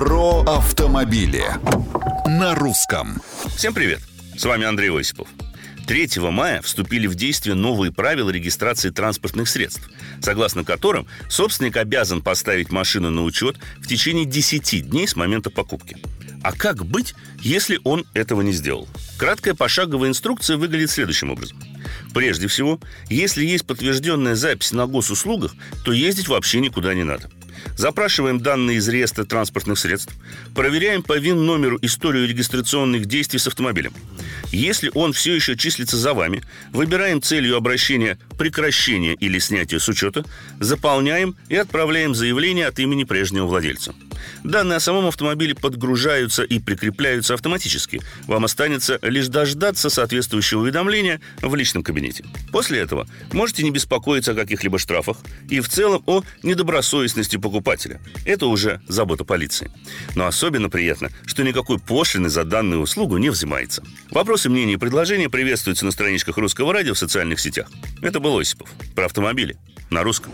Про автомобили на русском. Всем привет! С вами Андрей Осипов. 3 мая вступили в действие новые правила регистрации транспортных средств, согласно которым собственник обязан поставить машину на учет в течение 10 дней с момента покупки. А как быть, если он этого не сделал? Краткая пошаговая инструкция выглядит следующим образом. Прежде всего, если есть подтвержденная запись на госуслугах, то ездить вообще никуда не надо. Запрашиваем данные из реестра транспортных средств, проверяем по ВИН-номеру историю регистрационных действий с автомобилем. Если он все еще числится за вами, выбираем целью обращения прекращение или снятие с учета, заполняем и отправляем заявление от имени прежнего владельца. Данные о самом автомобиле подгружаются и прикрепляются автоматически. Вам останется лишь дождаться соответствующего уведомления в личном кабинете. После этого можете не беспокоиться о каких-либо штрафах и в целом о недобросовестности покупателя. Это уже забота полиции. Но особенно приятно, что никакой пошлины за данную услугу не взимается. Вопросы, мнения и предложения приветствуются на страничках Русского радио в социальных сетях. Это был Осипов. Про автомобили. На русском.